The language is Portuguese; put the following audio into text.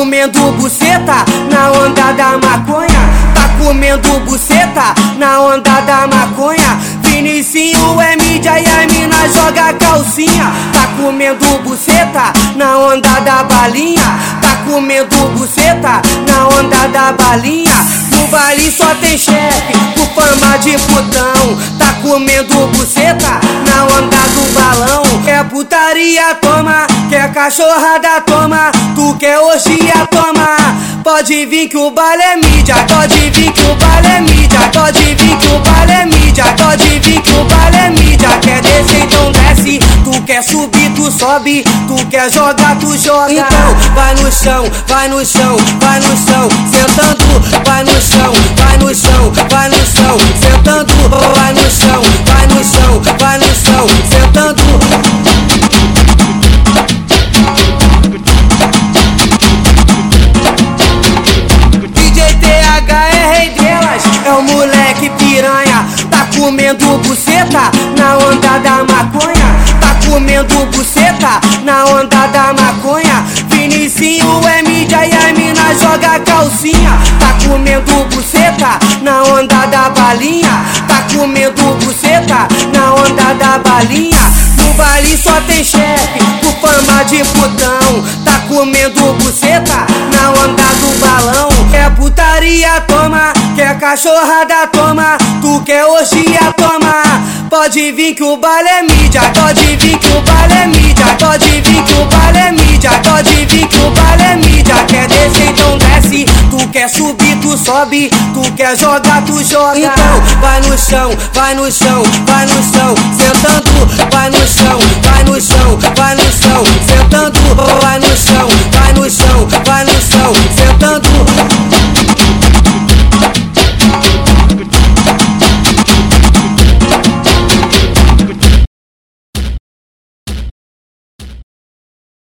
comendo buceta na onda da maconha. Tá comendo buceta na onda da maconha. Vinicinho é mídia e a mina joga calcinha. Tá comendo buceta na onda da balinha. Tá comendo buceta na onda da balinha. No baile só tem chefe, com fama de putão. Tá comendo buceta na onda do balão. Quer putaria, toma. Quer cachorrada, toma. Pode vir que o baile é mídia. Pode vir que o baile é mídia. Pode vir que o baile é mídia. Pode vir que o baile é mídia. Quer descer, então desce. Tu quer subir, tu sobe. Tu quer jogar, tu joga. Então vai no chão, vai no chão, vai no chão. Moleque piranha. Tá comendo buceta na onda da maconha. Tá comendo buceta na onda da maconha. Vinicinho é mídia e a mina joga calcinha. Tá comendo buceta na onda da balinha. Tá comendo buceta na onda da balinha. No baile só tem chefe, com fama de putão. Tá comendo buceta na onda do balão. Quer putaria, toma. Quer cachorrada, toma. Tu quer orgia, toma. Pode vir que o baile é mídia. Pode vir que o baile é mídia. Pode vir que o baile é mídia. Pode vir que o baile é mídia. Quer descer, então desce. Tu quer subir, tu sobe. Tu quer jogar, tu joga. Então vai no chão, vai no chão, vai no chão. Senta